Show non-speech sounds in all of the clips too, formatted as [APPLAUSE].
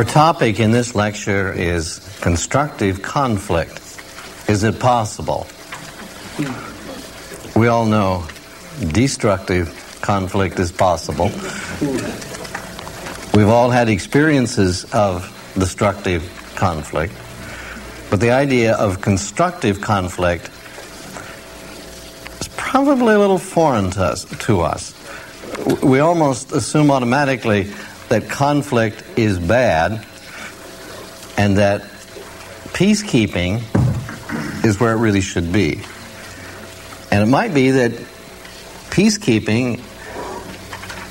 Our topic in this lecture is constructive conflict. Is it possible? We all know destructive conflict is possible. We've all had experiences of destructive conflict. But the idea of constructive conflict is probably a little foreign to us. To us. We almost assume automatically that conflict is bad and that peacekeeping is where it really should be. And it might be that peacekeeping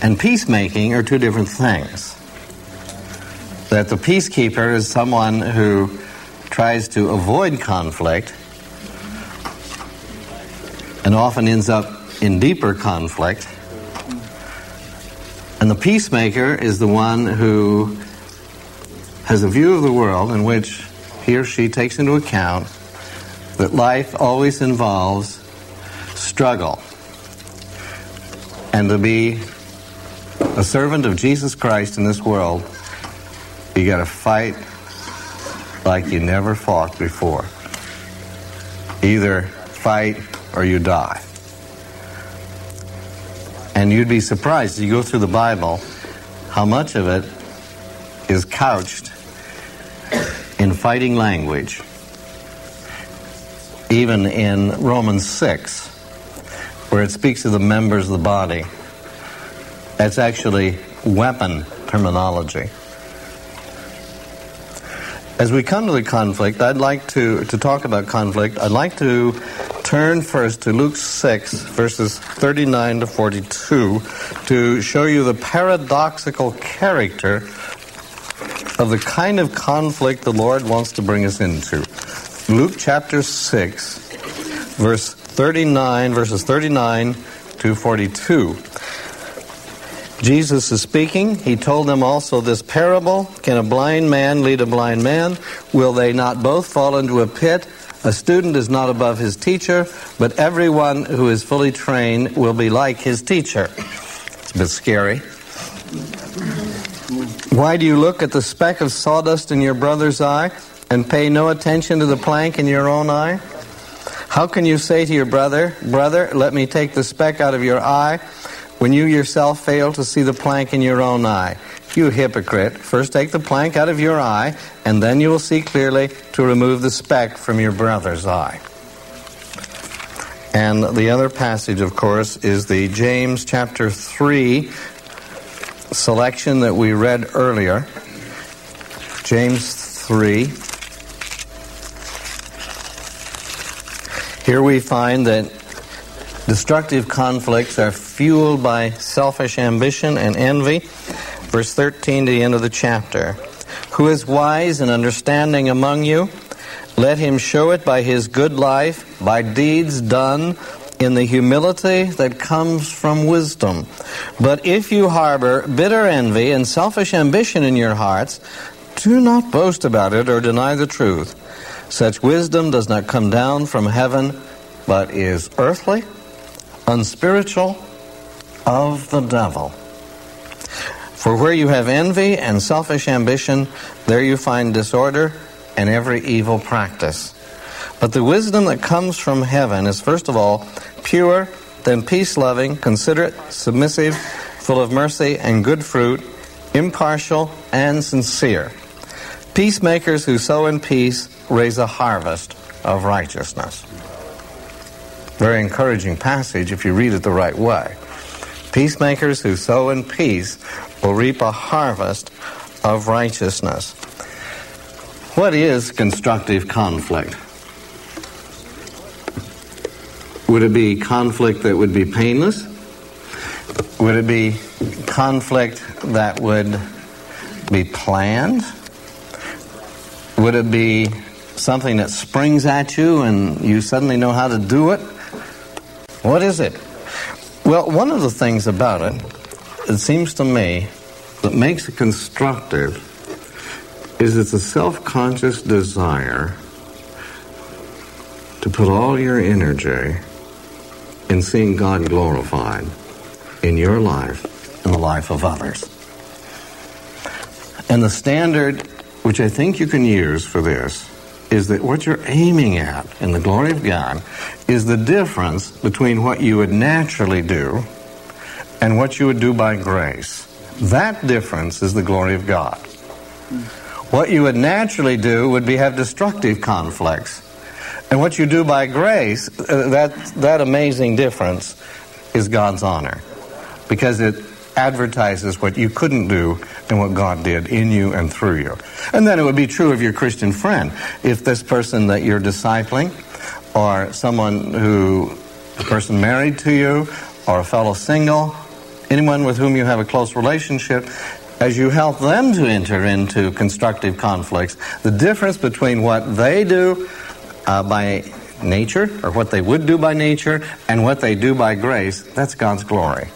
and peacemaking are two different things. That the peacekeeper is someone who tries to avoid conflict and often ends up in deeper conflict and the peacemaker is the one who has a view of the world in which he or she takes into account that life always involves struggle. And to be a servant of Jesus Christ in this world, you got to fight like you never fought before. Either fight or you die. And you'd be surprised you go through the Bible how much of it is couched in fighting language. Even in Romans 6, where it speaks of the members of the body, that's actually weapon terminology. As we come to the conflict, I'd like to, to talk about conflict. I'd like to turn first to Luke 6, verses 39 to 42, to show you the paradoxical character of the kind of conflict the Lord wants to bring us into. Luke chapter 6, verse 39, verses 39 to 42. Jesus is speaking. He told them also this parable Can a blind man lead a blind man? Will they not both fall into a pit? A student is not above his teacher, but everyone who is fully trained will be like his teacher. It's a bit scary. Why do you look at the speck of sawdust in your brother's eye and pay no attention to the plank in your own eye? How can you say to your brother, Brother, let me take the speck out of your eye, when you yourself fail to see the plank in your own eye? You hypocrite, first take the plank out of your eye, and then you will see clearly to remove the speck from your brother's eye. And the other passage, of course, is the James chapter 3 selection that we read earlier. James 3. Here we find that destructive conflicts are fueled by selfish ambition and envy verse 13 to the end of the chapter. Who is wise and understanding among you? Let him show it by his good life, by deeds done in the humility that comes from wisdom. But if you harbor bitter envy and selfish ambition in your hearts, do not boast about it or deny the truth. Such wisdom does not come down from heaven, but is earthly, unspiritual, of the devil. For where you have envy and selfish ambition, there you find disorder and every evil practice. But the wisdom that comes from heaven is first of all pure, then peace loving, considerate, submissive, full of mercy and good fruit, impartial and sincere. Peacemakers who sow in peace raise a harvest of righteousness. Very encouraging passage if you read it the right way. Peacemakers who sow in peace will reap a harvest of righteousness. What is constructive conflict? Would it be conflict that would be painless? Would it be conflict that would be planned? Would it be something that springs at you and you suddenly know how to do it? What is it? Well, one of the things about it it seems to me, that makes it constructive is it's a self conscious desire to put all your energy in seeing God glorified in your life and the life of others. And the standard, which I think you can use for this, is that what you're aiming at in the glory of God is the difference between what you would naturally do and what you would do by grace. That difference is the glory of God. What you would naturally do would be have destructive conflicts. And what you do by grace, uh, that, that amazing difference is God's honor. Because it advertises what you couldn't do and what God did in you and through you. And then it would be true of your Christian friend. If this person that you're discipling, or someone who, a person married to you, or a fellow single, anyone with whom you have a close relationship, as you help them to enter into constructive conflicts, the difference between what they do uh, by nature, or what they would do by nature, and what they do by grace, that's God's glory.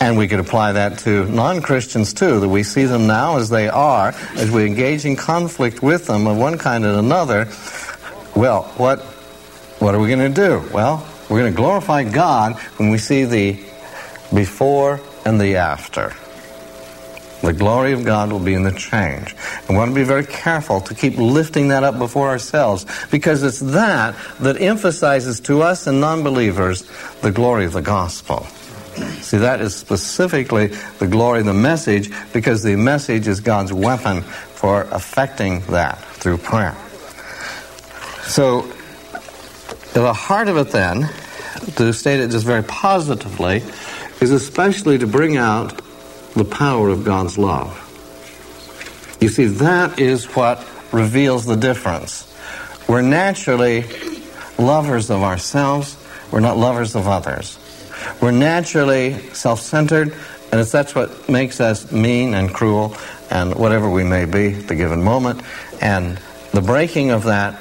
And we could apply that to non Christians too, that we see them now as they are, as we engage in conflict with them of one kind and another. Well, what, what are we going to do? Well, we're going to glorify God when we see the before and the after. The glory of God will be in the change. And we want to be very careful to keep lifting that up before ourselves because it's that that emphasizes to us and non believers the glory of the gospel. See, that is specifically the glory of the message because the message is God's weapon for affecting that through prayer. So, the heart of it then, to state it just very positively, is especially to bring out the power of God's love. You see, that is what reveals the difference. We're naturally lovers of ourselves, we're not lovers of others. We're naturally self centered, and it's, that's what makes us mean and cruel and whatever we may be at the given moment. And the breaking of that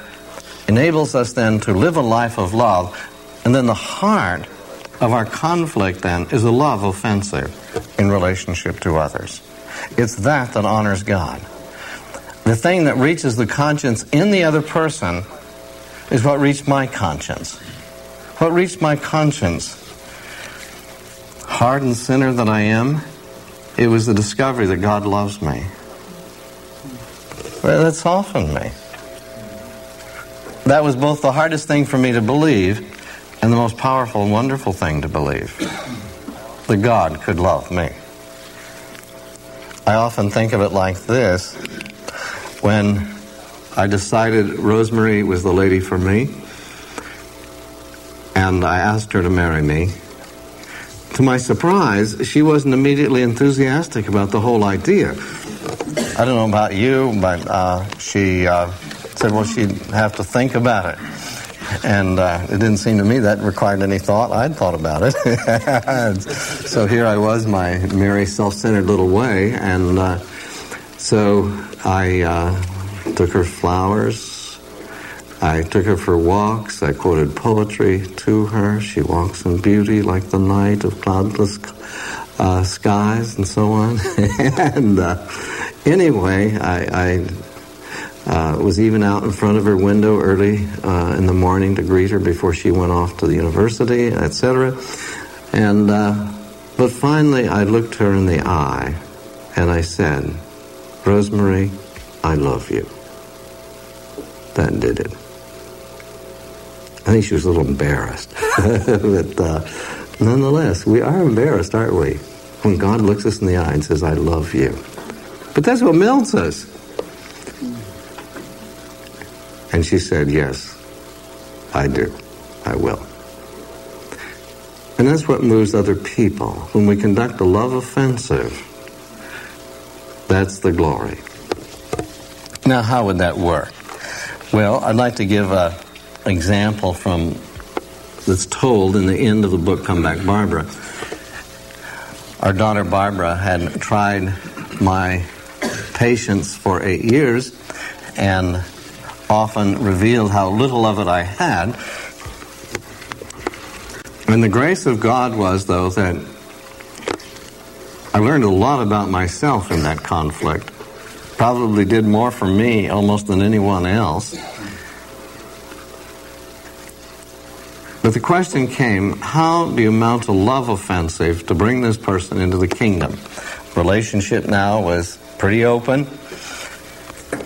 enables us then to live a life of love. And then the heart of our conflict then is a love offensive in relationship to others. It's that that honors God. The thing that reaches the conscience in the other person is what reached my conscience. What reached my conscience hardened sinner that I am, it was the discovery that God loves me. Well, that softened me. That was both the hardest thing for me to believe and the most powerful and wonderful thing to believe that God could love me. I often think of it like this when I decided Rosemary was the lady for me, and I asked her to marry me. To my surprise, she wasn't immediately enthusiastic about the whole idea. I don't know about you, but uh, she uh, said, well, she'd have to think about it. And uh, it didn't seem to me that required any thought. I'd thought about it. [LAUGHS] so here I was, my merry, self centered little way. And uh, so I uh, took her flowers I took her for walks. I quoted poetry to her. She walks in beauty like the night of cloudless uh, skies and so on. [LAUGHS] and uh, anyway, I, I uh, was even out in front of her window early uh, in the morning to greet her before she went off to the university, etc. And uh, but finally, I looked her in the eye and I said, "Rosemary, I love you." That did it. I think she was a little embarrassed. [LAUGHS] but uh, nonetheless, we are embarrassed, aren't we? When God looks us in the eye and says, I love you. But that's what melts us. And she said, Yes, I do. I will. And that's what moves other people. When we conduct a love offensive, that's the glory. Now, how would that work? Well, I'd like to give a example from that's told in the end of the book Come Back Barbara. Our daughter Barbara had tried my patience for eight years and often revealed how little of it I had. And the grace of God was, though, that I learned a lot about myself in that conflict. Probably did more for me almost than anyone else. But the question came how do you mount a love offensive to bring this person into the kingdom? relationship now was pretty open.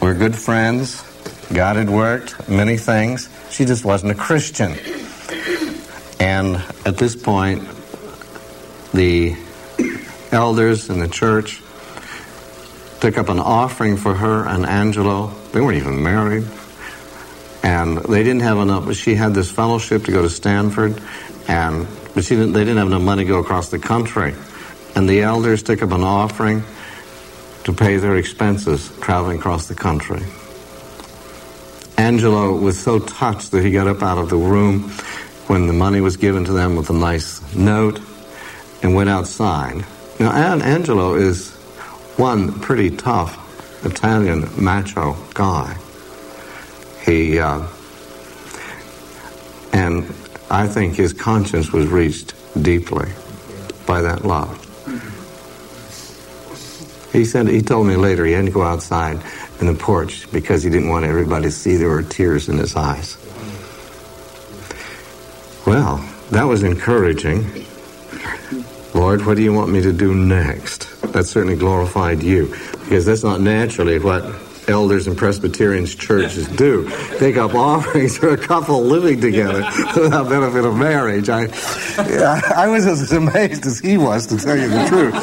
We're good friends. God had worked many things. She just wasn't a Christian. And at this point, the elders in the church took up an offering for her and Angelo. They weren't even married. And they didn't have enough. She had this fellowship to go to Stanford, and but she didn't, they didn't have enough money to go across the country. And the elders took up an offering to pay their expenses traveling across the country. Angelo was so touched that he got up out of the room when the money was given to them with a nice note and went outside. Now, Angelo is one pretty tough Italian macho guy. He, uh, and I think his conscience was reached deeply by that love. He said, he told me later he had to go outside in the porch because he didn't want everybody to see there were tears in his eyes. Well, that was encouraging. Lord, what do you want me to do next? That certainly glorified you because that's not naturally what elders and Presbyterians churches do. Take up offerings for a couple living together without benefit of marriage. I, I was as amazed as he was, to tell you the truth.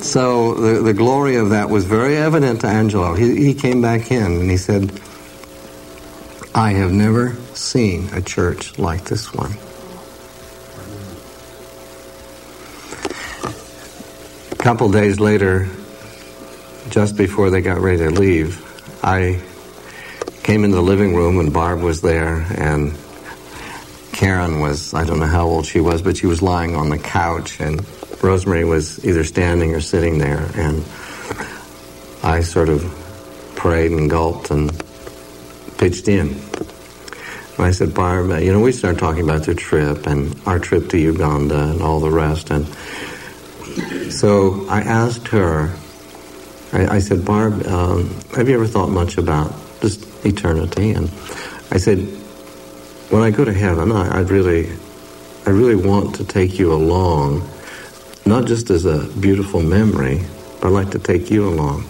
[LAUGHS] so the, the glory of that was very evident to Angelo. He, he came back in and he said, I have never seen a church like this one. A couple days later, just before they got ready to leave, I came in the living room and Barb was there and Karen was, I don't know how old she was, but she was lying on the couch and Rosemary was either standing or sitting there and I sort of prayed and gulped and pitched in. And I said, Barb, you know, we started talking about the trip and our trip to Uganda and all the rest. And so I asked her, I, I said, Barb, um, have you ever thought much about just eternity? And I said, when I go to heaven, I, I'd really, I really want to take you along, not just as a beautiful memory, but I'd like to take you along.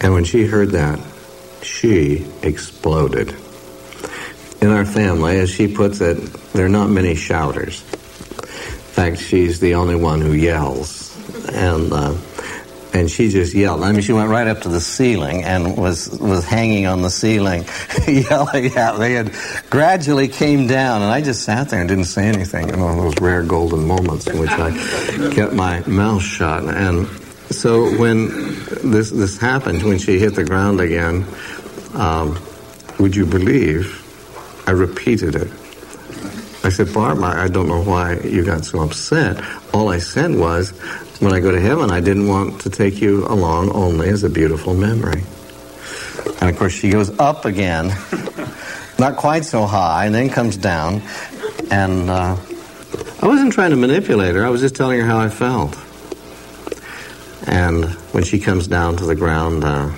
And when she heard that, she exploded. In our family, as she puts it, there are not many shouters. In fact, she's the only one who yells and uh, and she just yelled. I mean, she went right up to the ceiling and was was hanging on the ceiling, [LAUGHS] yelling at me, and gradually came down. And I just sat there and didn't say anything. In one of those rare golden moments in which I kept my mouth shut. And so when this this happened, when she hit the ground again, um, would you believe? I repeated it. I said, Barb, I don't know why you got so upset. All I said was, when I go to heaven, I didn't want to take you along only as a beautiful memory. And of course, she goes up again, [LAUGHS] not quite so high, and then comes down. And uh, I wasn't trying to manipulate her, I was just telling her how I felt. And when she comes down to the ground, uh,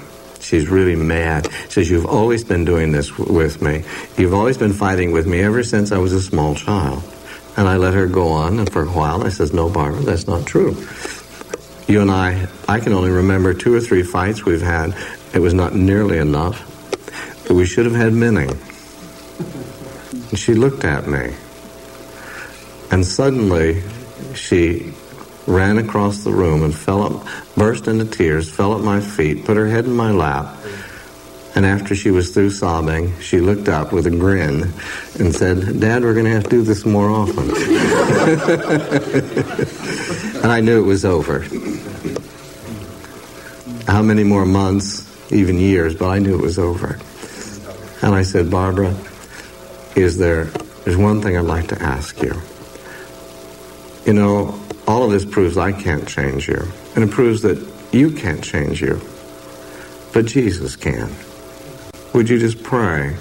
she's really mad. She says, You've always been doing this w- with me. You've always been fighting with me ever since I was a small child. And I let her go on, and for a while I says, No, Barbara, that's not true. You and I, I can only remember two or three fights we've had. It was not nearly enough, but we should have had many. And she looked at me, and suddenly she ran across the room and fell up, burst into tears, fell at my feet, put her head in my lap, and after she was through sobbing, she looked up with a grin and said, Dad, we're going to have to do this more often. [LAUGHS] and I knew it was over. How many more months, even years, but I knew it was over. And I said, Barbara, is there, there's one thing I'd like to ask you. You know, all of this proves I can't change you, and it proves that you can't change you, but Jesus can. Would you just pray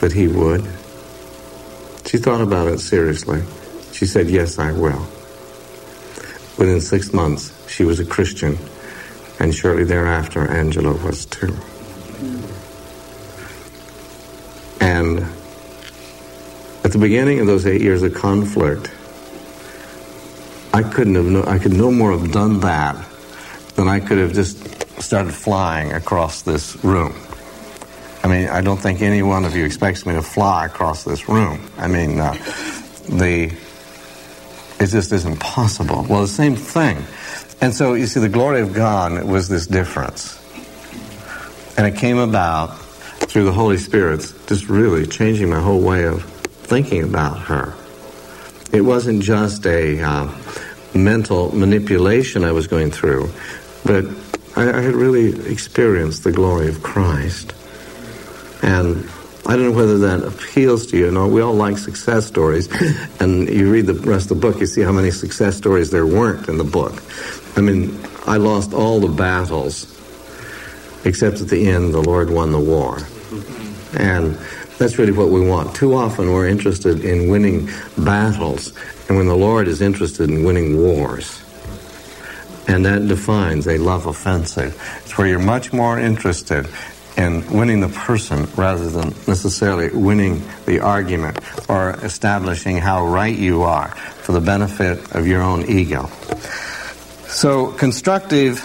that he would? She thought about it seriously. She said, Yes, I will. Within six months, she was a Christian, and shortly thereafter, Angelo was too. And at the beginning of those eight years of conflict, I couldn't have, no, I could no more have done that than I could have just started flying across this room. I mean, I don't think any one of you expects me to fly across this room. I mean, uh, the it just isn't possible. Well, the same thing. And so you see, the glory of God was this difference, and it came about through the Holy Spirit, just really changing my whole way of thinking about her. It wasn't just a uh, mental manipulation I was going through, but I, I had really experienced the glory of Christ. And I don't know whether that appeals to you. You know, we all like success stories, [LAUGHS] and you read the rest of the book, you see how many success stories there weren't in the book. I mean, I lost all the battles, except at the end, the Lord won the war. And that's really what we want. Too often we're interested in winning battles, and when the Lord is interested in winning wars. And that defines a love offensive. It's where you're much more interested in winning the person rather than necessarily winning the argument or establishing how right you are for the benefit of your own ego. So, constructive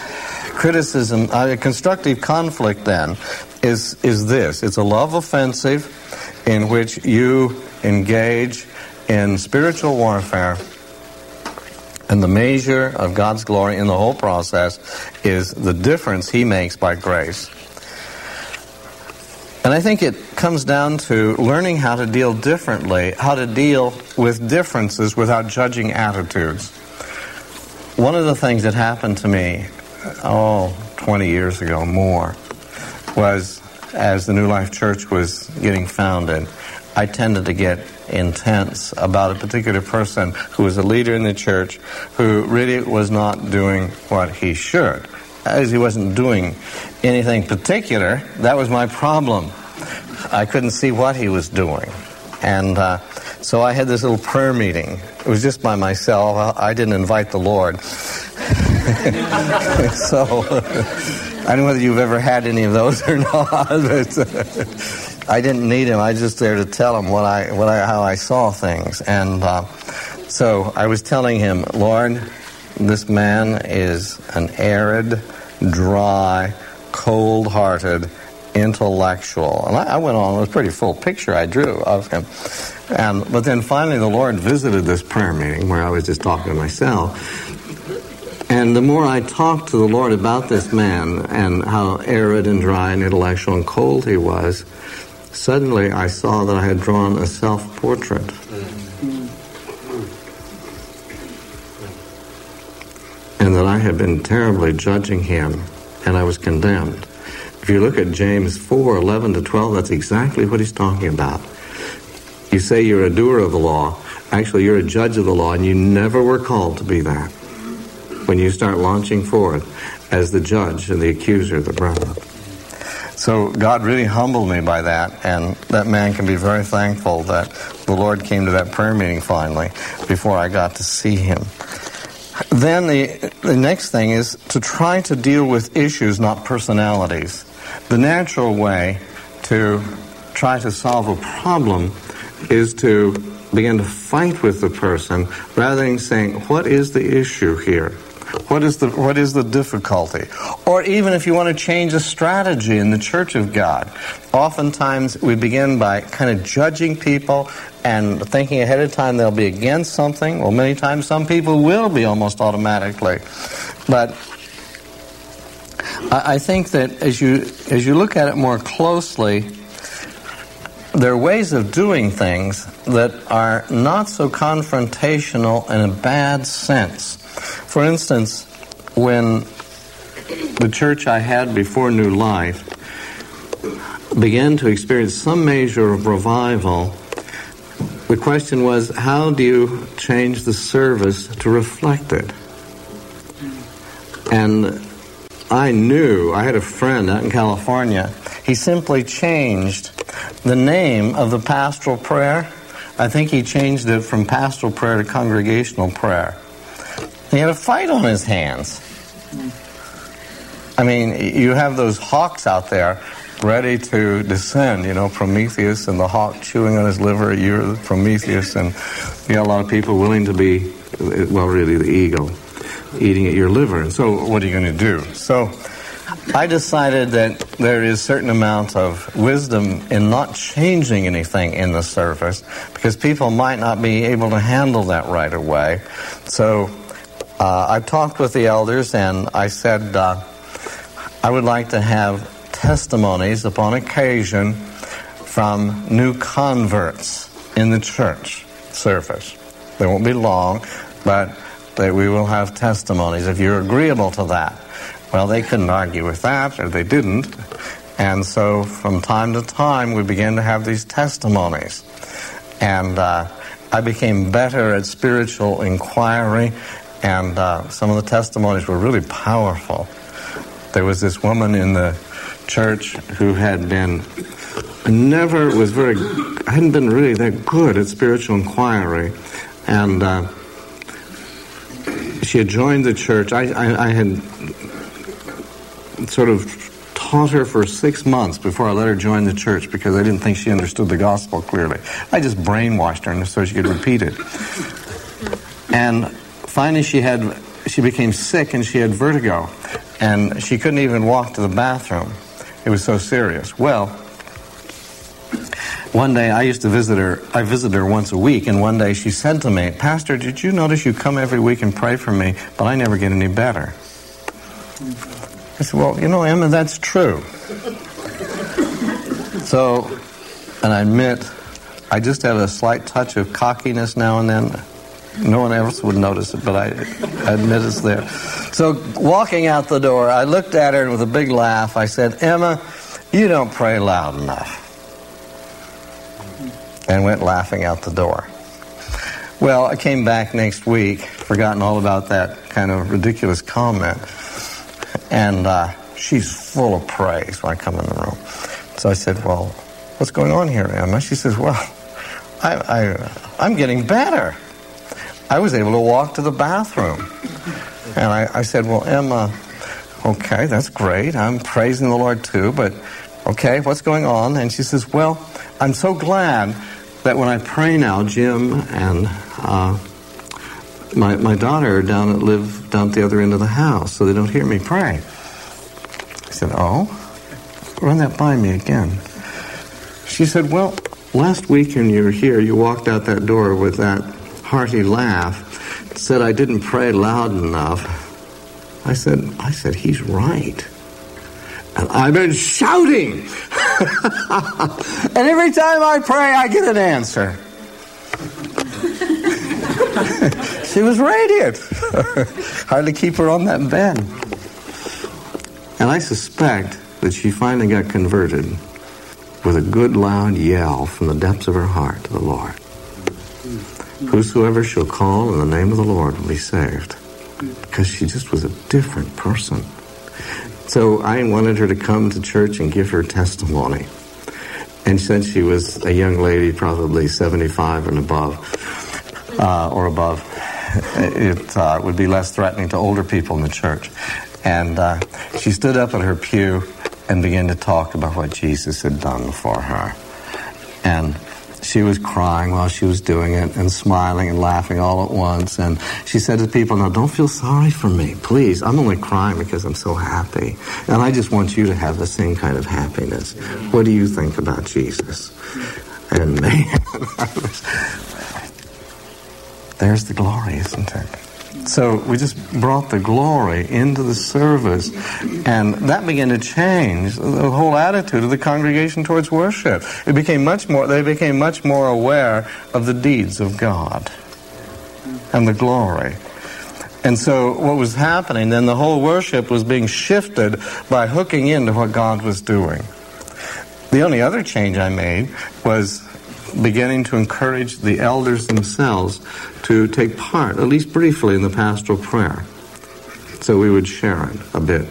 criticism, uh, constructive conflict then is, is this it's a love offensive in which you engage in spiritual warfare. And the measure of God's glory in the whole process is the difference He makes by grace. And I think it comes down to learning how to deal differently, how to deal with differences without judging attitudes. One of the things that happened to me, oh, 20 years ago, more, was as the New Life Church was getting founded, I tended to get intense about a particular person who was a leader in the church who really was not doing what he should. As he wasn't doing anything particular, that was my problem. I couldn't see what he was doing. And uh, so I had this little prayer meeting. It was just by myself. I didn't invite the Lord. [LAUGHS] so [LAUGHS] I don't know whether you've ever had any of those or not, [LAUGHS] but uh, I didn't need him. I was just there to tell him what I, what I, how I saw things. And uh, so I was telling him, Lord, this man is an arid, dry, cold-hearted intellectual. And I, I, went on, it was a pretty full picture I drew of him. And, but then finally the Lord visited this prayer meeting where I was just talking to myself. And the more I talked to the Lord about this man and how arid and dry and intellectual and cold he was, suddenly I saw that I had drawn a self portrait. And that I had been terribly judging him, and I was condemned. If you look at James 4 11 to 12, that's exactly what he's talking about. You say you're a doer of the law. Actually, you're a judge of the law, and you never were called to be that when you start launching forth as the judge and the accuser of the brethren. So God really humbled me by that, and that man can be very thankful that the Lord came to that prayer meeting finally before I got to see him. Then the, the next thing is to try to deal with issues, not personalities. The natural way to try to solve a problem is to begin to fight with the person rather than saying, What is the issue here? What is the what is the difficulty? Or even if you want to change a strategy in the church of God, oftentimes we begin by kind of judging people and thinking ahead of time they'll be against something. Well, many times some people will be almost automatically. But I think that as you as you look at it more closely, there are ways of doing things that are not so confrontational in a bad sense. For instance, when the church I had before New Life began to experience some measure of revival, the question was how do you change the service to reflect it? And I knew, I had a friend out in California, he simply changed the name of the pastoral prayer. I think he changed it from pastoral prayer to congregational prayer. He had a fight on his hands. I mean, you have those hawks out there ready to descend, you know, Prometheus and the hawk chewing on his liver. You're Prometheus, and you got a lot of people willing to be uh, well, really the eagle, eating at your liver. So, what are you going to do? So, I decided that there is certain amount of wisdom in not changing anything in the service because people might not be able to handle that right away. So uh, I talked with the elders and I said uh, I would like to have testimonies upon occasion from new converts in the church service. They won't be long, but they, we will have testimonies if you're agreeable to that. Well, they couldn't argue with that, or they didn't. And so from time to time, we began to have these testimonies. And uh, I became better at spiritual inquiry, and uh, some of the testimonies were really powerful. There was this woman in the church who had been never was very hadn't been really that good at spiritual inquiry, and uh, she had joined the church. I, I, I had sort of taught her for six months before I let her join the church because I didn't think she understood the gospel clearly. I just brainwashed her so she could repeat it. And finally, she had she became sick and she had vertigo, and she couldn't even walk to the bathroom. It was so serious. Well, one day I used to visit her. I visited her once a week, and one day she said to me, "Pastor, did you notice you come every week and pray for me, but I never get any better?" I said, Well, you know, Emma, that's true. so, and I admit, I just have a slight touch of cockiness now and then. No one else would notice it, but I, I admit it's there. So, walking out the door, I looked at her and with a big laugh, I said, Emma, you don't pray loud enough. And went laughing out the door. Well, I came back next week, forgotten all about that kind of ridiculous comment. And uh, she's full of praise when I come in the room. So I said, Well, what's going on here, Emma? She says, Well, I, I, I'm getting better. I was able to walk to the bathroom. And I, I said, Well, Emma, okay, that's great. I'm praising the Lord too, but okay, what's going on? And she says, Well, I'm so glad that when I pray now, Jim and uh, my, my daughter down at, live down at the other end of the house, so they don't hear me pray. I said, Oh, run that by me again. She said, Well, last week when you were here, you walked out that door with that hearty laugh, said I didn't pray loud enough. I said, I said, he's right. And I've been shouting. [LAUGHS] and every time I pray, I get an answer. [LAUGHS] she was radiant. [LAUGHS] Hardly keep her on that bed. And I suspect that she finally got converted with a good loud yell from the depths of her heart to the Lord. Whosoever shall call in the name of the Lord will be saved. Because she just was a different person. So I wanted her to come to church and give her testimony. And since she was a young lady, probably 75 and above, uh, or above, it uh, would be less threatening to older people in the church. And uh, she stood up in her pew and began to talk about what Jesus had done for her. And she was crying while she was doing it and smiling and laughing all at once. And she said to people, Now don't feel sorry for me, please. I'm only crying because I'm so happy. And I just want you to have the same kind of happiness. What do you think about Jesus? And [LAUGHS] man, [LAUGHS] there's the glory, isn't it? So we just brought the glory into the service, and that began to change the whole attitude of the congregation towards worship. It became much more. They became much more aware of the deeds of God and the glory. And so what was happening then, the whole worship was being shifted by hooking into what God was doing. The only other change I made was beginning to encourage the elders themselves to take part, at least briefly, in the pastoral prayer. So we would share it a bit.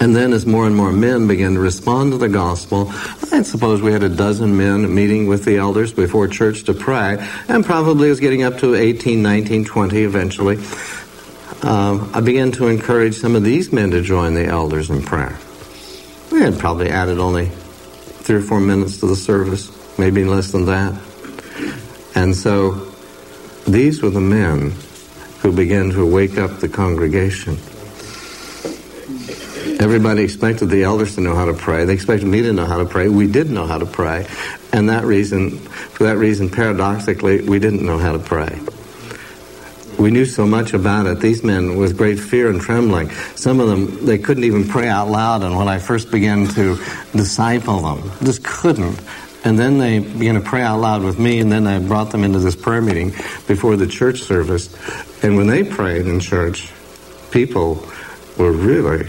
And then, as more and more men began to respond to the gospel, I suppose we had a dozen men meeting with the elders before church to pray, and probably was getting up to 18, 19, 20 eventually. Uh, I began to encourage some of these men to join the elders in prayer. We had probably added only three or four minutes to the service maybe less than that. And so these were the men who began to wake up the congregation. Everybody expected the elders to know how to pray. They expected me to know how to pray. We did know how to pray. And that reason, for that reason, paradoxically, we didn't know how to pray. We knew so much about it. These men, with great fear and trembling, some of them, they couldn't even pray out loud. And when I first began to disciple them, just couldn't. And then they began to pray out loud with me, and then I brought them into this prayer meeting before the church service. And when they prayed in church, people were really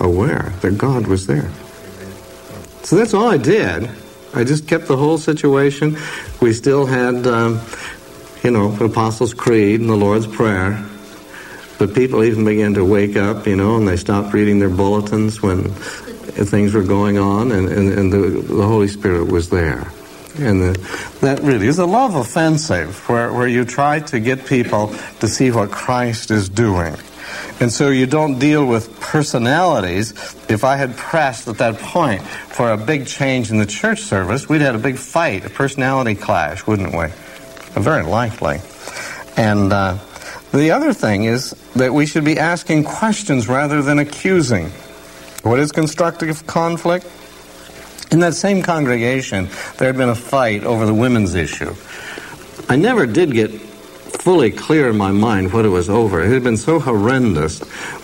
aware that God was there. So that's all I did. I just kept the whole situation. We still had, um, you know, the Apostles' Creed and the Lord's Prayer. But people even began to wake up, you know, and they stopped reading their bulletins when things were going on, and, and, and the, the Holy Spirit was there. And the, that really is a love offensive where, where you try to get people to see what Christ is doing. And so you don't deal with personalities. If I had pressed at that point for a big change in the church service, we'd had a big fight, a personality clash, wouldn't we? Very likely. And uh, the other thing is that we should be asking questions rather than accusing. What is constructive conflict? In that same congregation, there had been a fight over the women's issue. I never did get fully clear in my mind what it was over. It had been so horrendous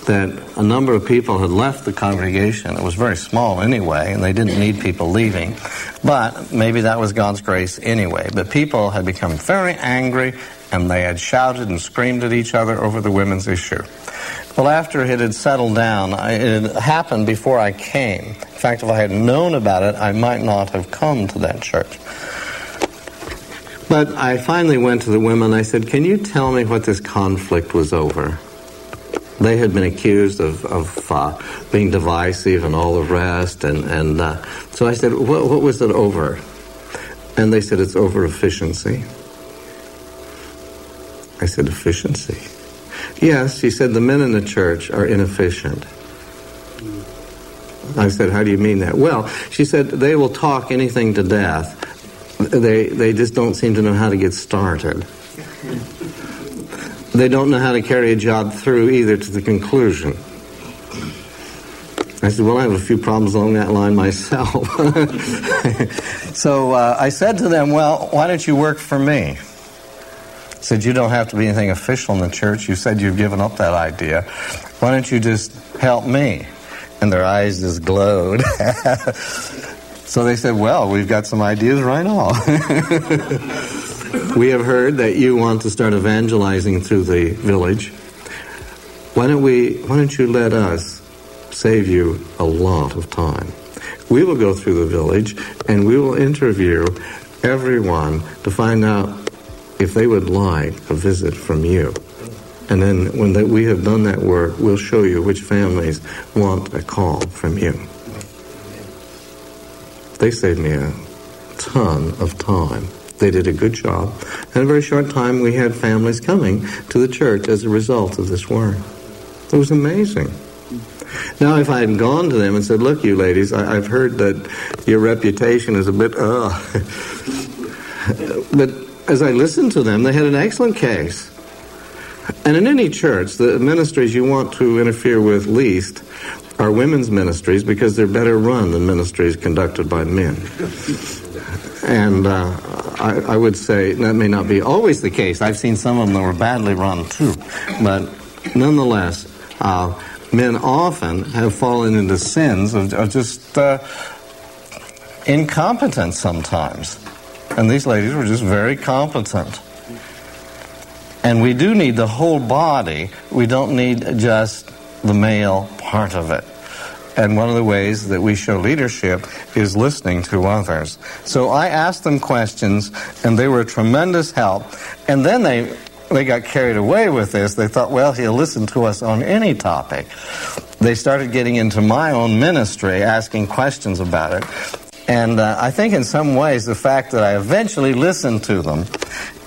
that a number of people had left the congregation. It was very small anyway, and they didn't need people leaving. But maybe that was God's grace anyway. But people had become very angry, and they had shouted and screamed at each other over the women's issue. Well, after it had settled down, it had happened before I came. In fact, if I had known about it, I might not have come to that church. But I finally went to the women. I said, Can you tell me what this conflict was over? They had been accused of, of uh, being divisive and all the rest. And, and uh, so I said, what, what was it over? And they said, It's over efficiency. I said, Efficiency? Yes, she said, the men in the church are inefficient. I said, How do you mean that? Well, she said, they will talk anything to death. They, they just don't seem to know how to get started. They don't know how to carry a job through either to the conclusion. I said, Well, I have a few problems along that line myself. [LAUGHS] so uh, I said to them, Well, why don't you work for me? Said, You don't have to be anything official in the church. You said you've given up that idea. Why don't you just help me? And their eyes just glowed. [LAUGHS] so they said, Well, we've got some ideas right now. [LAUGHS] we have heard that you want to start evangelizing through the village. Why don't we why don't you let us save you a lot of time? We will go through the village and we will interview everyone to find out if they would like a visit from you. And then when we have done that work, we'll show you which families want a call from you. They saved me a ton of time. They did a good job. In a very short time, we had families coming to the church as a result of this work. It was amazing. Now, if I had gone to them and said, Look, you ladies, I, have heard that your reputation is a bit, uh. [LAUGHS] but as I listened to them, they had an excellent case. And in any church, the ministries you want to interfere with least are women's ministries because they're better run than ministries conducted by men. And uh, I, I, would say that may not be always the case. I've seen some of them that were badly run too. But nonetheless, uh, men often have fallen into sins of, of just uh, incompetence sometimes. And these ladies were just very competent. And we do need the whole body. We don't need just the male part of it. And one of the ways that we show leadership is listening to others. So I asked them questions, and they were a tremendous help. And then they they got carried away with this. They thought, well, he'll listen to us on any topic. They started getting into my own ministry, asking questions about it. And uh, I think in some ways the fact that I eventually listened to them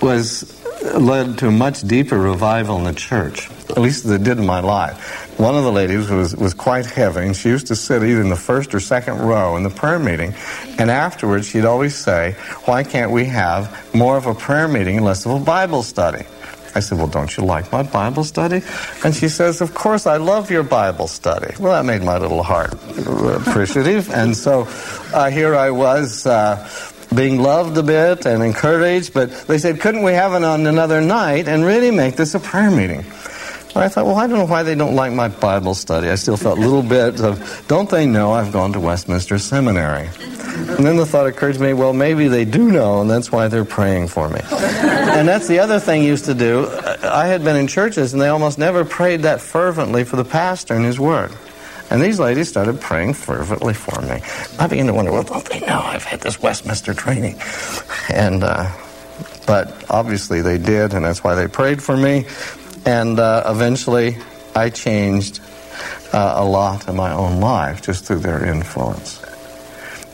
was led to a much deeper revival in the church. At least it did in my life. One of the ladies was, was quite heavy, and she used to sit either in the first or second row in the prayer meeting. And afterwards, she'd always say, Why can't we have more of a prayer meeting and less of a Bible study? I said, Well, don't you like my Bible study? And she says, Of course, I love your Bible study. Well, that made my little heart appreciative. And so uh, here I was. Uh, being loved a bit and encouraged, but they said, couldn't we have it on another night and really make this a prayer meeting? I thought, well, I don't know why they don't like my Bible study. I still felt a little bit of, don't they know I've gone to Westminster Seminary? And then the thought occurred to me, well, maybe they do know, and that's why they're praying for me. [LAUGHS] and that's the other thing used to do. I had been in churches, and they almost never prayed that fervently for the pastor and his word. And these ladies started praying fervently for me. I began to wonder, well, don't they know I've had this Westminster training? And, uh, but obviously they did, and that's why they prayed for me. And uh, eventually, I changed uh, a lot in my own life just through their influence.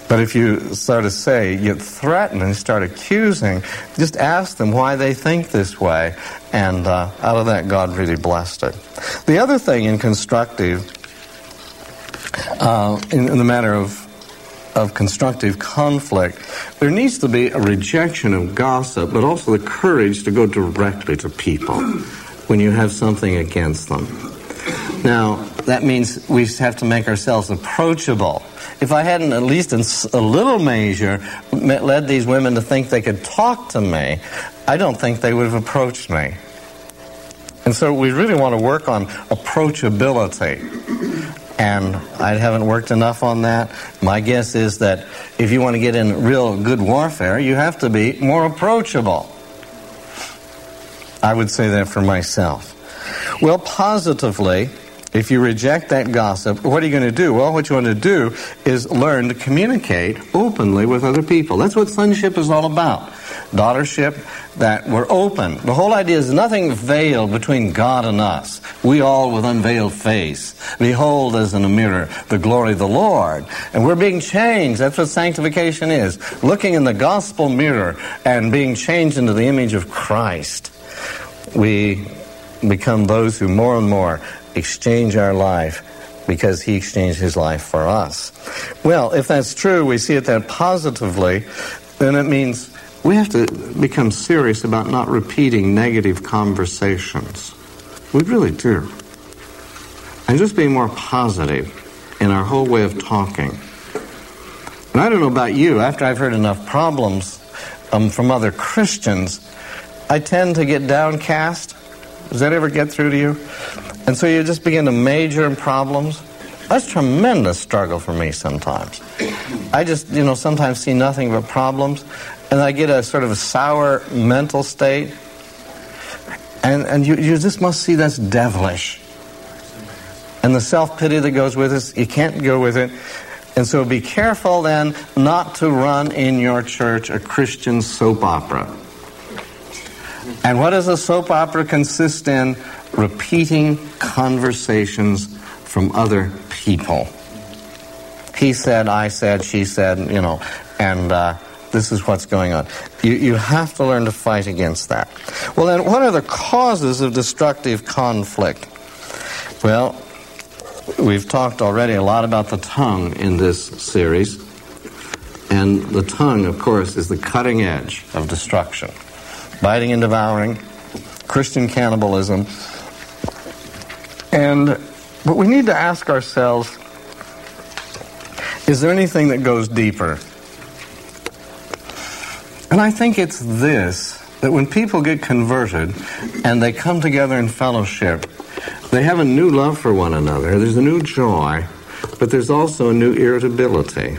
But if you start to say, you threaten and start accusing, just ask them why they think this way. And uh, out of that, God really blessed it. The other thing in constructive, uh, in, in the matter of of constructive conflict, there needs to be a rejection of gossip, but also the courage to go directly to people when you have something against them. Now, that means we have to make ourselves approachable. If I hadn't, at least in a little measure, led these women to think they could talk to me, I don't think they would have approached me. And so we really want to work on approachability. And I haven't worked enough on that. My guess is that if you want to get in real good warfare, you have to be more approachable. I would say that for myself. Well, positively, if you reject that gossip, what are you going to do? Well, what you want to do is learn to communicate openly with other people. That's what sonship is all about. Daughtership, that we're open. The whole idea is nothing veiled between God and us. We all with unveiled face behold as in a mirror the glory of the Lord. And we're being changed. That's what sanctification is. Looking in the gospel mirror and being changed into the image of Christ we become those who more and more exchange our life because he exchanged his life for us. Well, if that's true, we see it that positively, then it means we have to become serious about not repeating negative conversations. We really do. And just being more positive in our whole way of talking. And I don't know about you, after I've heard enough problems um, from other Christians, I tend to get downcast. Does that ever get through to you? And so you just begin to major in problems. That's tremendous struggle for me sometimes. I just, you know, sometimes see nothing but problems, and I get a sort of a sour mental state. And, and you, you just must see that's devilish. And the self pity that goes with it, you can't go with it. And so be careful then not to run in your church a Christian soap opera. And what does a soap opera consist in? Repeating conversations from other people. He said, I said, she said, you know, and uh, this is what's going on. You, you have to learn to fight against that. Well, then, what are the causes of destructive conflict? Well, we've talked already a lot about the tongue in this series. And the tongue, of course, is the cutting edge of destruction biting and devouring, Christian cannibalism. And but we need to ask ourselves is there anything that goes deeper? And I think it's this that when people get converted and they come together in fellowship, they have a new love for one another. There's a new joy, but there's also a new irritability.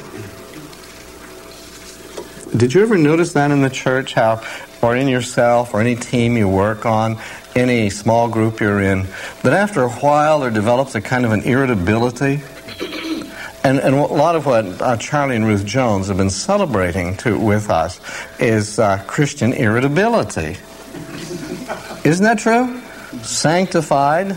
Did you ever notice that in the church? How or in yourself or any team you work on, any small group you're in, that after a while there develops a kind of an irritability. And, and a lot of what uh, Charlie and Ruth Jones have been celebrating to, with us is uh, Christian irritability. Isn't that true? Sanctified,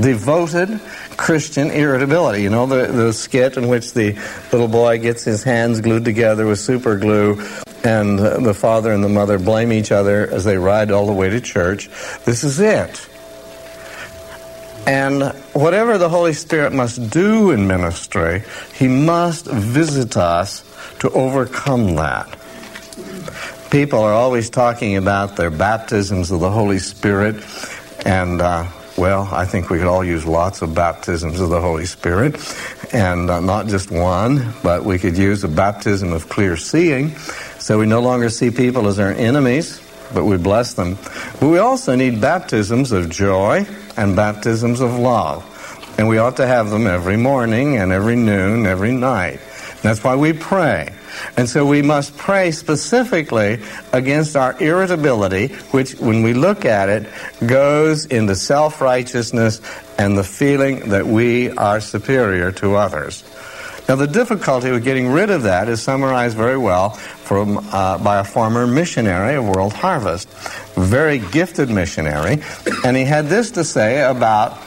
devoted Christian irritability. You know, the, the skit in which the little boy gets his hands glued together with super glue and the father and the mother blame each other as they ride all the way to church. This is it. And whatever the Holy Spirit must do in ministry, He must visit us to overcome that. People are always talking about their baptisms of the Holy Spirit, and uh, well, I think we could all use lots of baptisms of the Holy Spirit, and uh, not just one, but we could use a baptism of clear seeing, so we no longer see people as our enemies, but we bless them. But we also need baptisms of joy and baptisms of love. And we ought to have them every morning and every noon, every night. That's why we pray. And so we must pray specifically against our irritability, which, when we look at it, goes into self righteousness and the feeling that we are superior to others. Now, the difficulty with getting rid of that is summarized very well from, uh, by a former missionary of World Harvest, very gifted missionary, and he had this to say about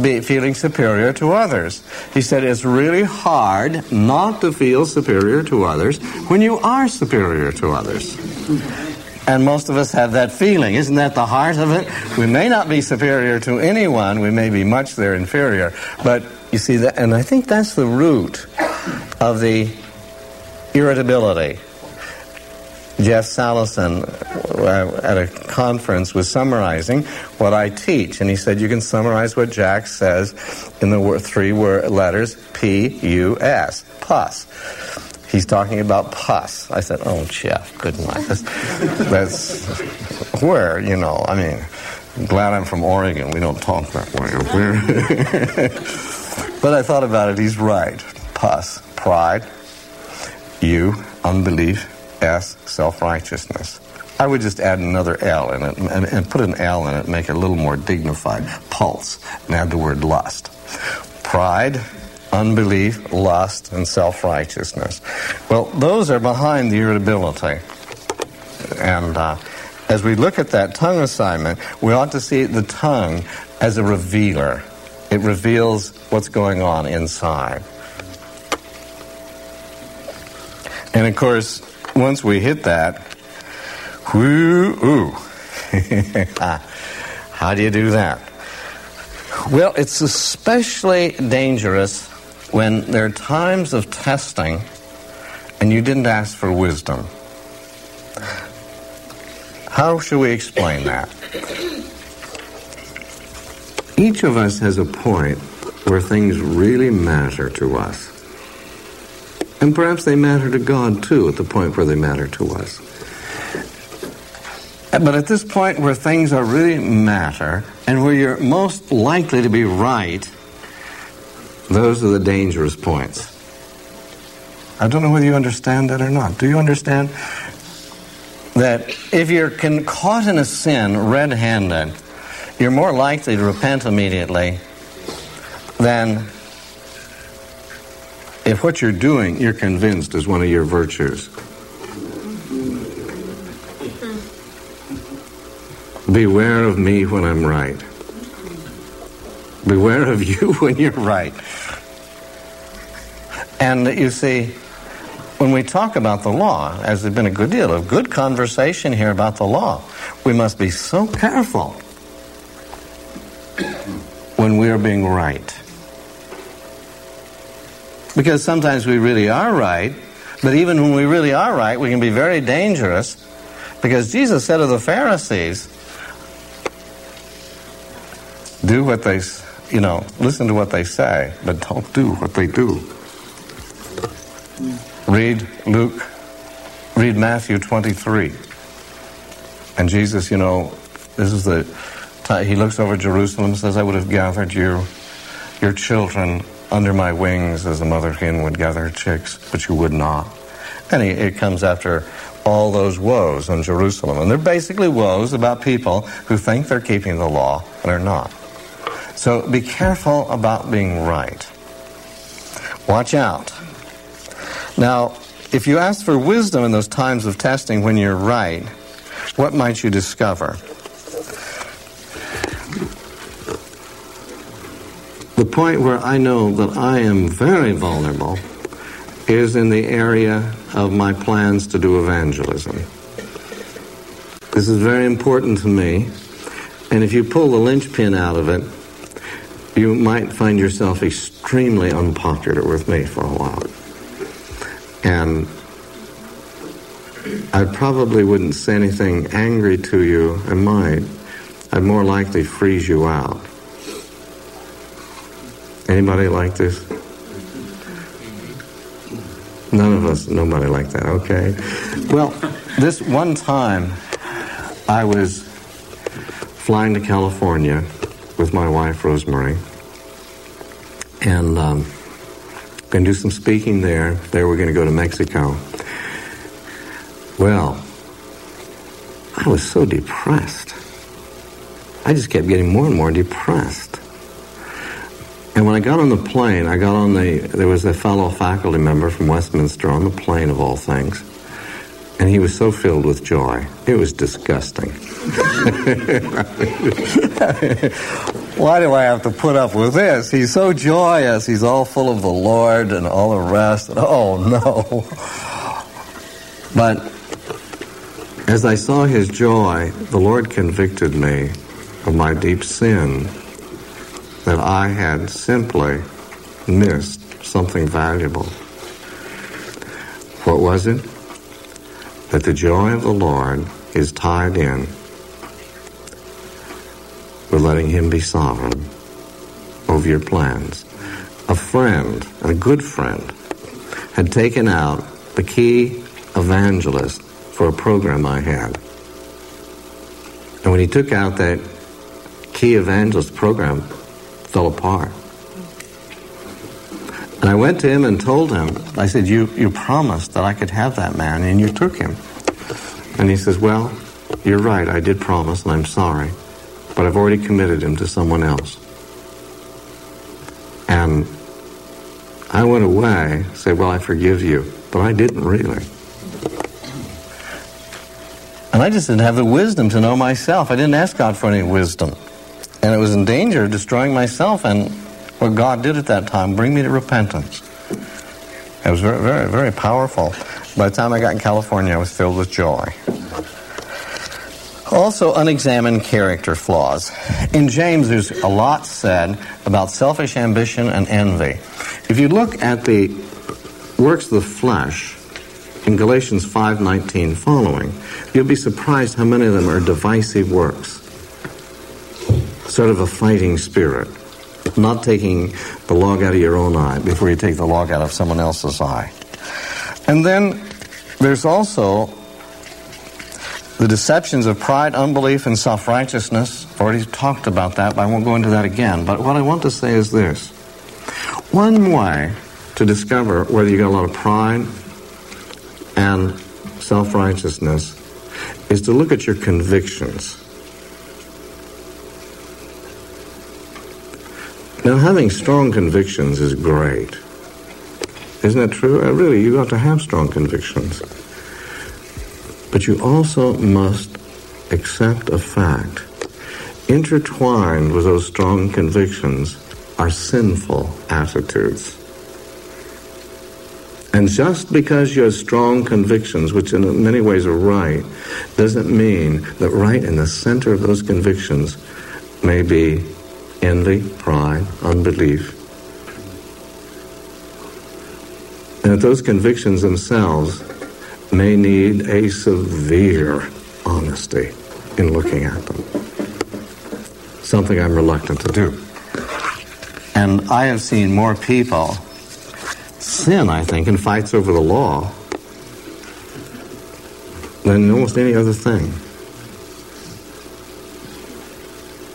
be feeling superior to others. He said it's really hard not to feel superior to others when you are superior to others. And most of us have that feeling. Isn't that the heart of it? We may not be superior to anyone, we may be much their inferior, but you see that, and I think that's the root of the irritability. Jeff Salison uh, at a conference was summarizing what I teach, and he said you can summarize what Jack says in the three letters P U S, pus. He's talking about pus. I said, "Oh, Jeff, good night." That's, that's where you know. I mean, glad I'm from Oregon. We don't talk that way. [LAUGHS] But I thought about it, he's right. Pus, pride. you, unbelief. S, self righteousness. I would just add another L in it and, and, put an L in it, make it a little more dignified. Pulse, and add the word lust. Pride, unbelief, lust, and self righteousness. Well, those are behind the irritability. And uh, as we look at that tongue assignment, we ought to see the tongue as a revealer. It reveals what's going on inside. And of course, once we hit that, whoo, ooh. [LAUGHS] How do you do that? Well, it's especially dangerous when there are times of testing and you didn't ask for wisdom. How should we explain that? Each of us has a point where things really matter to us. And perhaps they matter to God too, at the point where they matter to us. But at this point where things are really matter and where you're most likely to be right, those are the dangerous points. I don't know whether you understand that or not. Do you understand that if you're caught in a sin red handed, you're more likely to repent immediately than if what you're doing you're convinced is one of your virtues. Beware of me when I'm right. Beware of you [LAUGHS] when you're right. And you see, when we talk about the law, as there's been a good deal of good conversation here about the law, we must be so careful when we are being right. Because sometimes we really are right, but even when we really are right, we can be very dangerous. Because Jesus said to the Pharisees, do what they, you know, listen to what they say, but don't do what they do. Read Luke, read Matthew 23. And Jesus, you know, this is the he looks over Jerusalem and says, I would have gathered you, your children under my wings as a mother hen would gather her chicks, but you would not. And he, it comes after all those woes on Jerusalem. And they're basically woes about people who think they're keeping the law and are not. So be careful about being right. Watch out. Now, if you ask for wisdom in those times of testing when you're right, what might you discover? The point where I know that I am very vulnerable is in the area of my plans to do evangelism. This is very important to me, and if you pull the linchpin out of it, you might find yourself extremely unpopular with me for a while. And I probably wouldn't say anything angry to you. I might. I'd more likely freeze you out. Anybody like this? None of us, nobody like that, okay. Well, this one time I was flying to California with my wife, Rosemary, and um, going to do some speaking there. There we're going to go to Mexico. Well, I was so depressed. I just kept getting more and more depressed. And when I got on the plane, I got on the, there was a fellow faculty member from Westminster on the plane of all things. And he was so filled with joy. It was disgusting. [LAUGHS] [LAUGHS] Why do I have to put up with this? He's so joyous. He's all full of the Lord and all the rest. Oh, no. But as I saw his joy, the Lord convicted me of my deep sin that I had simply missed something valuable. What was it? That the joy of the Lord is tied in with letting Him be sovereign over your plans. A friend, a good friend, had taken out the key evangelist for a program I had. And when he took out that key evangelist program, fell apart. And I went to him and told him, I said, you, you promised that I could have that man, and you took him. And he says, Well, you're right, I did promise, and I'm sorry, but I've already committed him to someone else. And I went away, said, Well, I forgive you, but I didn't really. And I just didn't have the wisdom to know myself. I didn't ask God for any wisdom. And it was in danger of destroying myself and what God did at that time, bring me to repentance. It was very, very, very powerful. By the time I got in California, I was filled with joy. Also, unexamined character flaws. In James, there's a lot said about selfish ambition and envy. If you look at the works of the flesh in Galatians 5:19 following, you'll be surprised how many of them are divisive works sort of a fighting spirit, not taking the log out of your own eye before you take the log out of someone else's eye. And then there's also the deceptions of pride, unbelief, and self righteousness. I've already talked about that, but I won't go into that again. But what I want to say is this one way to discover whether you got a lot of pride and self righteousness is to look at your convictions. Now, having strong convictions is great. Isn't that true? Uh, really, you got to have strong convictions. But you also must accept a fact. Intertwined with those strong convictions are sinful attitudes. And just because you have strong convictions, which in many ways are right, doesn't mean that right in the center of those convictions may be envy, pride, unbelief. And that those convictions themselves may need a severe honesty in looking at them. Something I'm reluctant to do. And I have seen more people sin, I think, in fights over the law than in almost any other thing.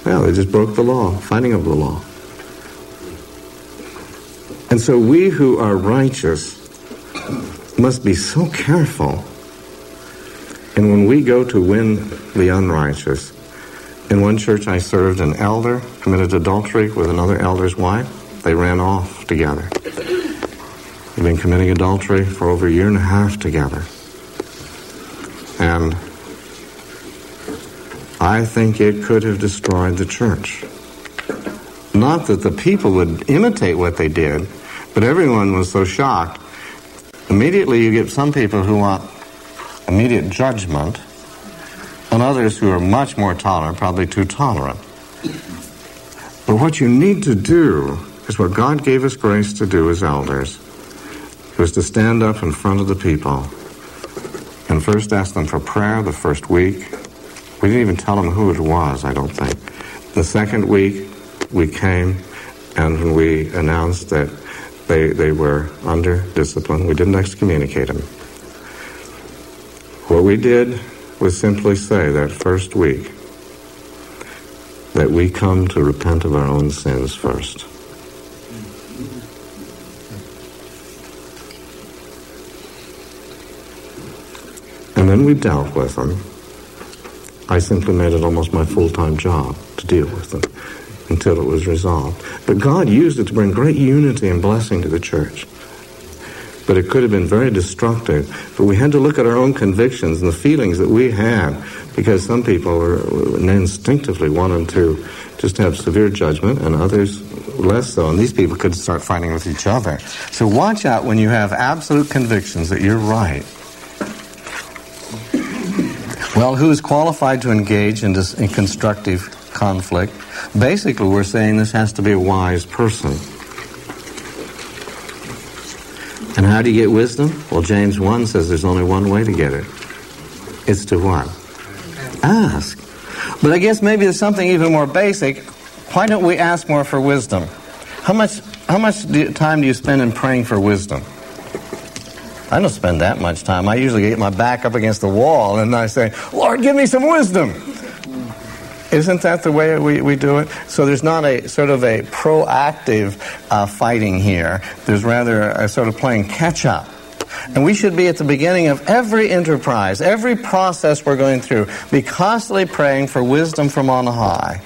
Well, they just broke the law, fighting over the law. And so we who are righteous must be so careful. And when we go to win the unrighteous, in one church I served, an elder committed adultery with another elder's wife. They ran off together. They've been committing adultery for over a year and a half together. And I think it could have destroyed the church. Not that the people would imitate what they did, but everyone was so shocked. Immediately, you get some people who want immediate judgment, and others who are much more tolerant, probably too tolerant. But what you need to do is what God gave us grace to do as elders, was to stand up in front of the people and first ask them for prayer the first week. We didn't even tell them who it was, I don't think. The second week, we came and we announced that they, they were under discipline. We didn't excommunicate them. What we did was simply say that first week that we come to repent of our own sins first. And then we dealt with them. I simply made it almost my full time job to deal with them until it was resolved. But God used it to bring great unity and blessing to the church. But it could have been very destructive. But we had to look at our own convictions and the feelings that we had because some people were instinctively wanted to just have severe judgment and others less so. And these people could start fighting with each other. So watch out when you have absolute convictions that you're right. Well, who is qualified to engage in, this, in constructive conflict? Basically, we're saying this has to be a wise person. And how do you get wisdom? Well, James 1 says there's only one way to get it. It's to what? Ask. But I guess maybe there's something even more basic. Why don't we ask more for wisdom? How much, how much do, time do you spend in praying for wisdom? I don't spend that much time. I usually get my back up against the wall and I say, Lord, give me some wisdom. Isn't that the way we, we do it? So there's not a sort of a proactive uh, fighting here. There's rather a sort of playing catch up. And we should be at the beginning of every enterprise, every process we're going through, be constantly praying for wisdom from on high.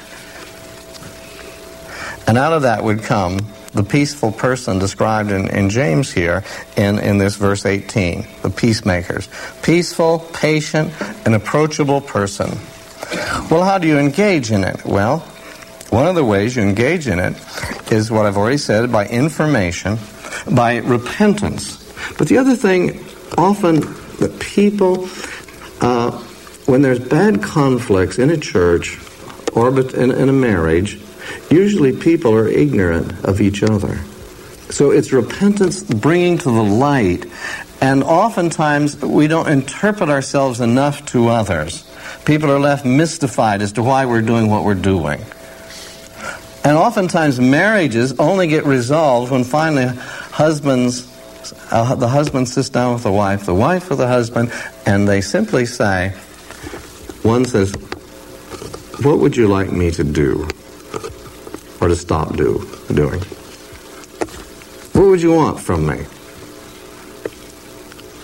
And out of that would come the peaceful person described in, in James here in, in this verse 18, the peacemakers. Peaceful, patient, and approachable person. Well, how do you engage in it? Well, one of the ways you engage in it is what I've already said by information, by repentance. But the other thing, often the people, uh, when there's bad conflicts in a church or in, in a marriage, usually people are ignorant of each other. So it's repentance bringing to the light, and oftentimes we don't interpret ourselves enough to others. People are left mystified as to why we're doing what we're doing. And oftentimes marriages only get resolved when finally husbands, uh, the husband sits down with the wife, the wife with the husband, and they simply say, one says, what would you like me to do? Or to stop do, doing? What would you want from me?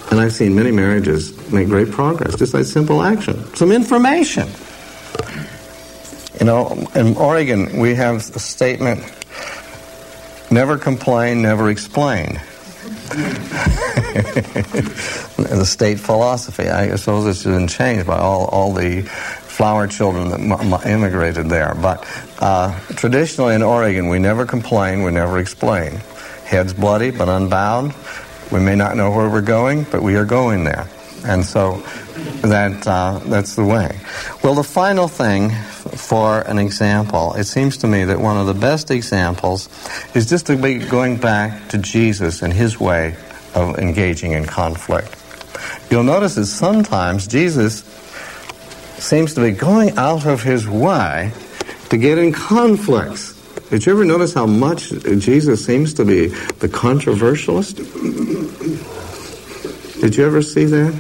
And I've seen many marriages make great progress just by simple action, some information. You know, in Oregon, we have a statement never complain, never explain. [LAUGHS] the state philosophy. I suppose it's been changed by all, all the flower children that immigrated there. But uh, traditionally in Oregon, we never complain, we never explain. Heads bloody but unbound, we may not know where we're going, but we are going there. And so that uh, that's the way. Well, the final thing for an example, it seems to me that one of the best examples is just to be going back to Jesus and his way of engaging in conflict. You'll notice that sometimes Jesus seems to be going out of his way to get in conflicts. Did you ever notice how much Jesus seems to be the controversialist? Did you ever see that?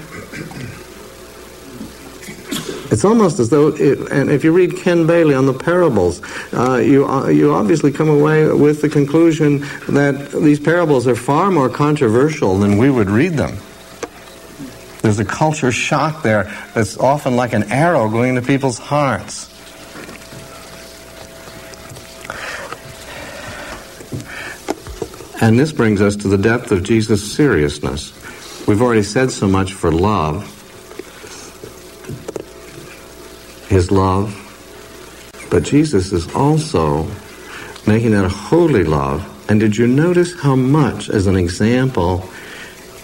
It's almost as though, it, and if you read Ken Bailey on the parables, uh, you uh, you obviously come away with the conclusion that these parables are far more controversial than we would read them. There's a culture shock there that's often like an arrow going into people's hearts. And this brings us to the depth of Jesus' seriousness. We've already said so much for love, his love, but Jesus is also making that a holy love. And did you notice how much, as an example,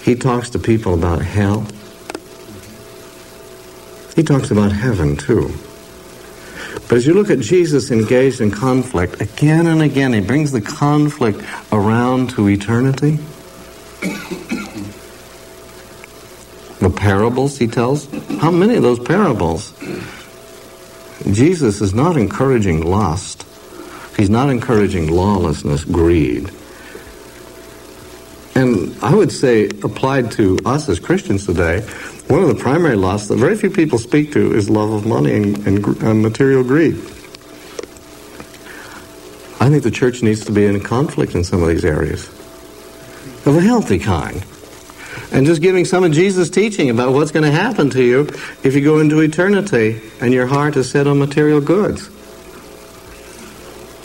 he talks to people about hell. He talks about heaven too. But as you look at Jesus engaged in conflict, again and again, he brings the conflict around to eternity. The parables he tells, how many of those parables? Jesus is not encouraging lust. He's not encouraging lawlessness, greed. And I would say, applied to us as Christians today, one of the primary lusts that very few people speak to is love of money and, and, and material greed. I think the church needs to be in conflict in some of these areas of a healthy kind. And just giving some of Jesus' teaching about what's going to happen to you if you go into eternity and your heart is set on material goods.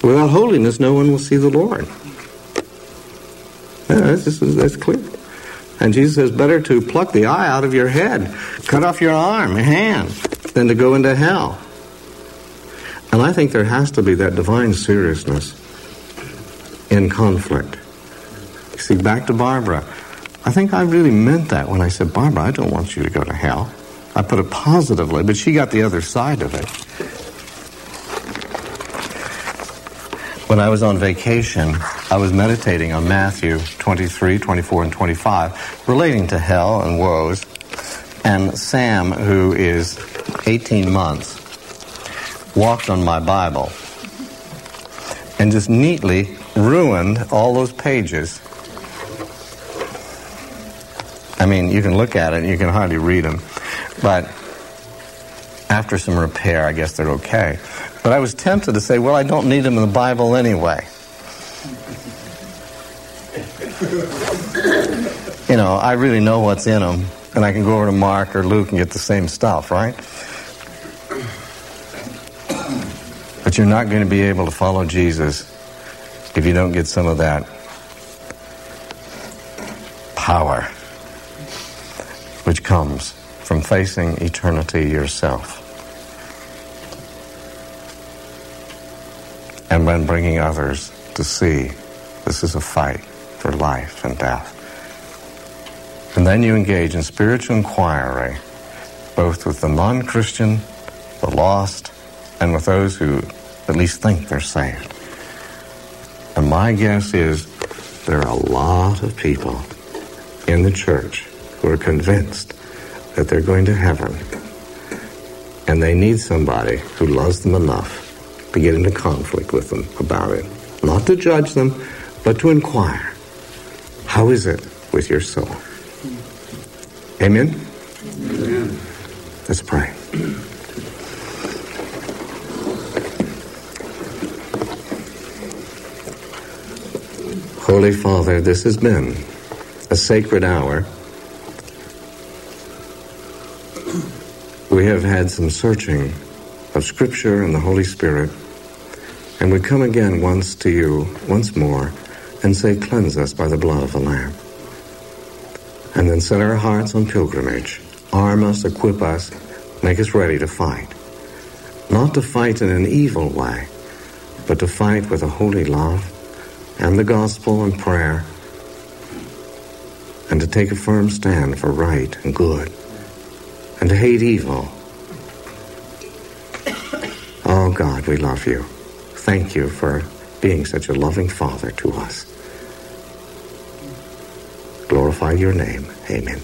Without holiness, no one will see the Lord. Yeah, that's, just, that's clear. And Jesus says, better to pluck the eye out of your head, cut off your arm, your hand, than to go into hell. And I think there has to be that divine seriousness in conflict. You see, back to Barbara. I think I really meant that when I said, Barbara, I don't want you to go to hell. I put it positively, but she got the other side of it. When I was on vacation, I was meditating on Matthew 23, 24, and 25, relating to hell and woes. And Sam, who is 18 months, walked on my Bible and just neatly ruined all those pages. I mean, you can look at it you can hardly read them. But after some repair, I guess they're okay. But I was tempted to say, well, I don't need them in the Bible anyway. you know, I really know what's in them, and I can go over to Mark or Luke and get the same stuff, right? But you're not going to be able to follow Jesus if you don't get some of that power which comes from facing eternity yourself. And when bringing others to see this is a fight for life and death. And then you engage in spiritual inquiry, both with the non Christian, the lost, and with those who at least think they're saved. And my guess is there are a lot of people in the church who are convinced that they're going to heaven. And they need somebody who loves them enough to get into conflict with them about it. Not to judge them, but to inquire. How is it with your soul? Amen? Amen. Let's pray. Holy Father, this has been a sacred hour. We have had some searching of Scripture and the Holy Spirit. And we come again once to you, once more, and say, Cleanse us by the blood of the Lamb. And then set our hearts on pilgrimage. Arm us, equip us, make us ready to fight. Not to fight in an evil way, but to fight with a holy love and the gospel and prayer, and to take a firm stand for right and good, and to hate evil. [COUGHS] Oh God, we love you. Thank you for being such a loving Father to us. Glorify your name. Amen.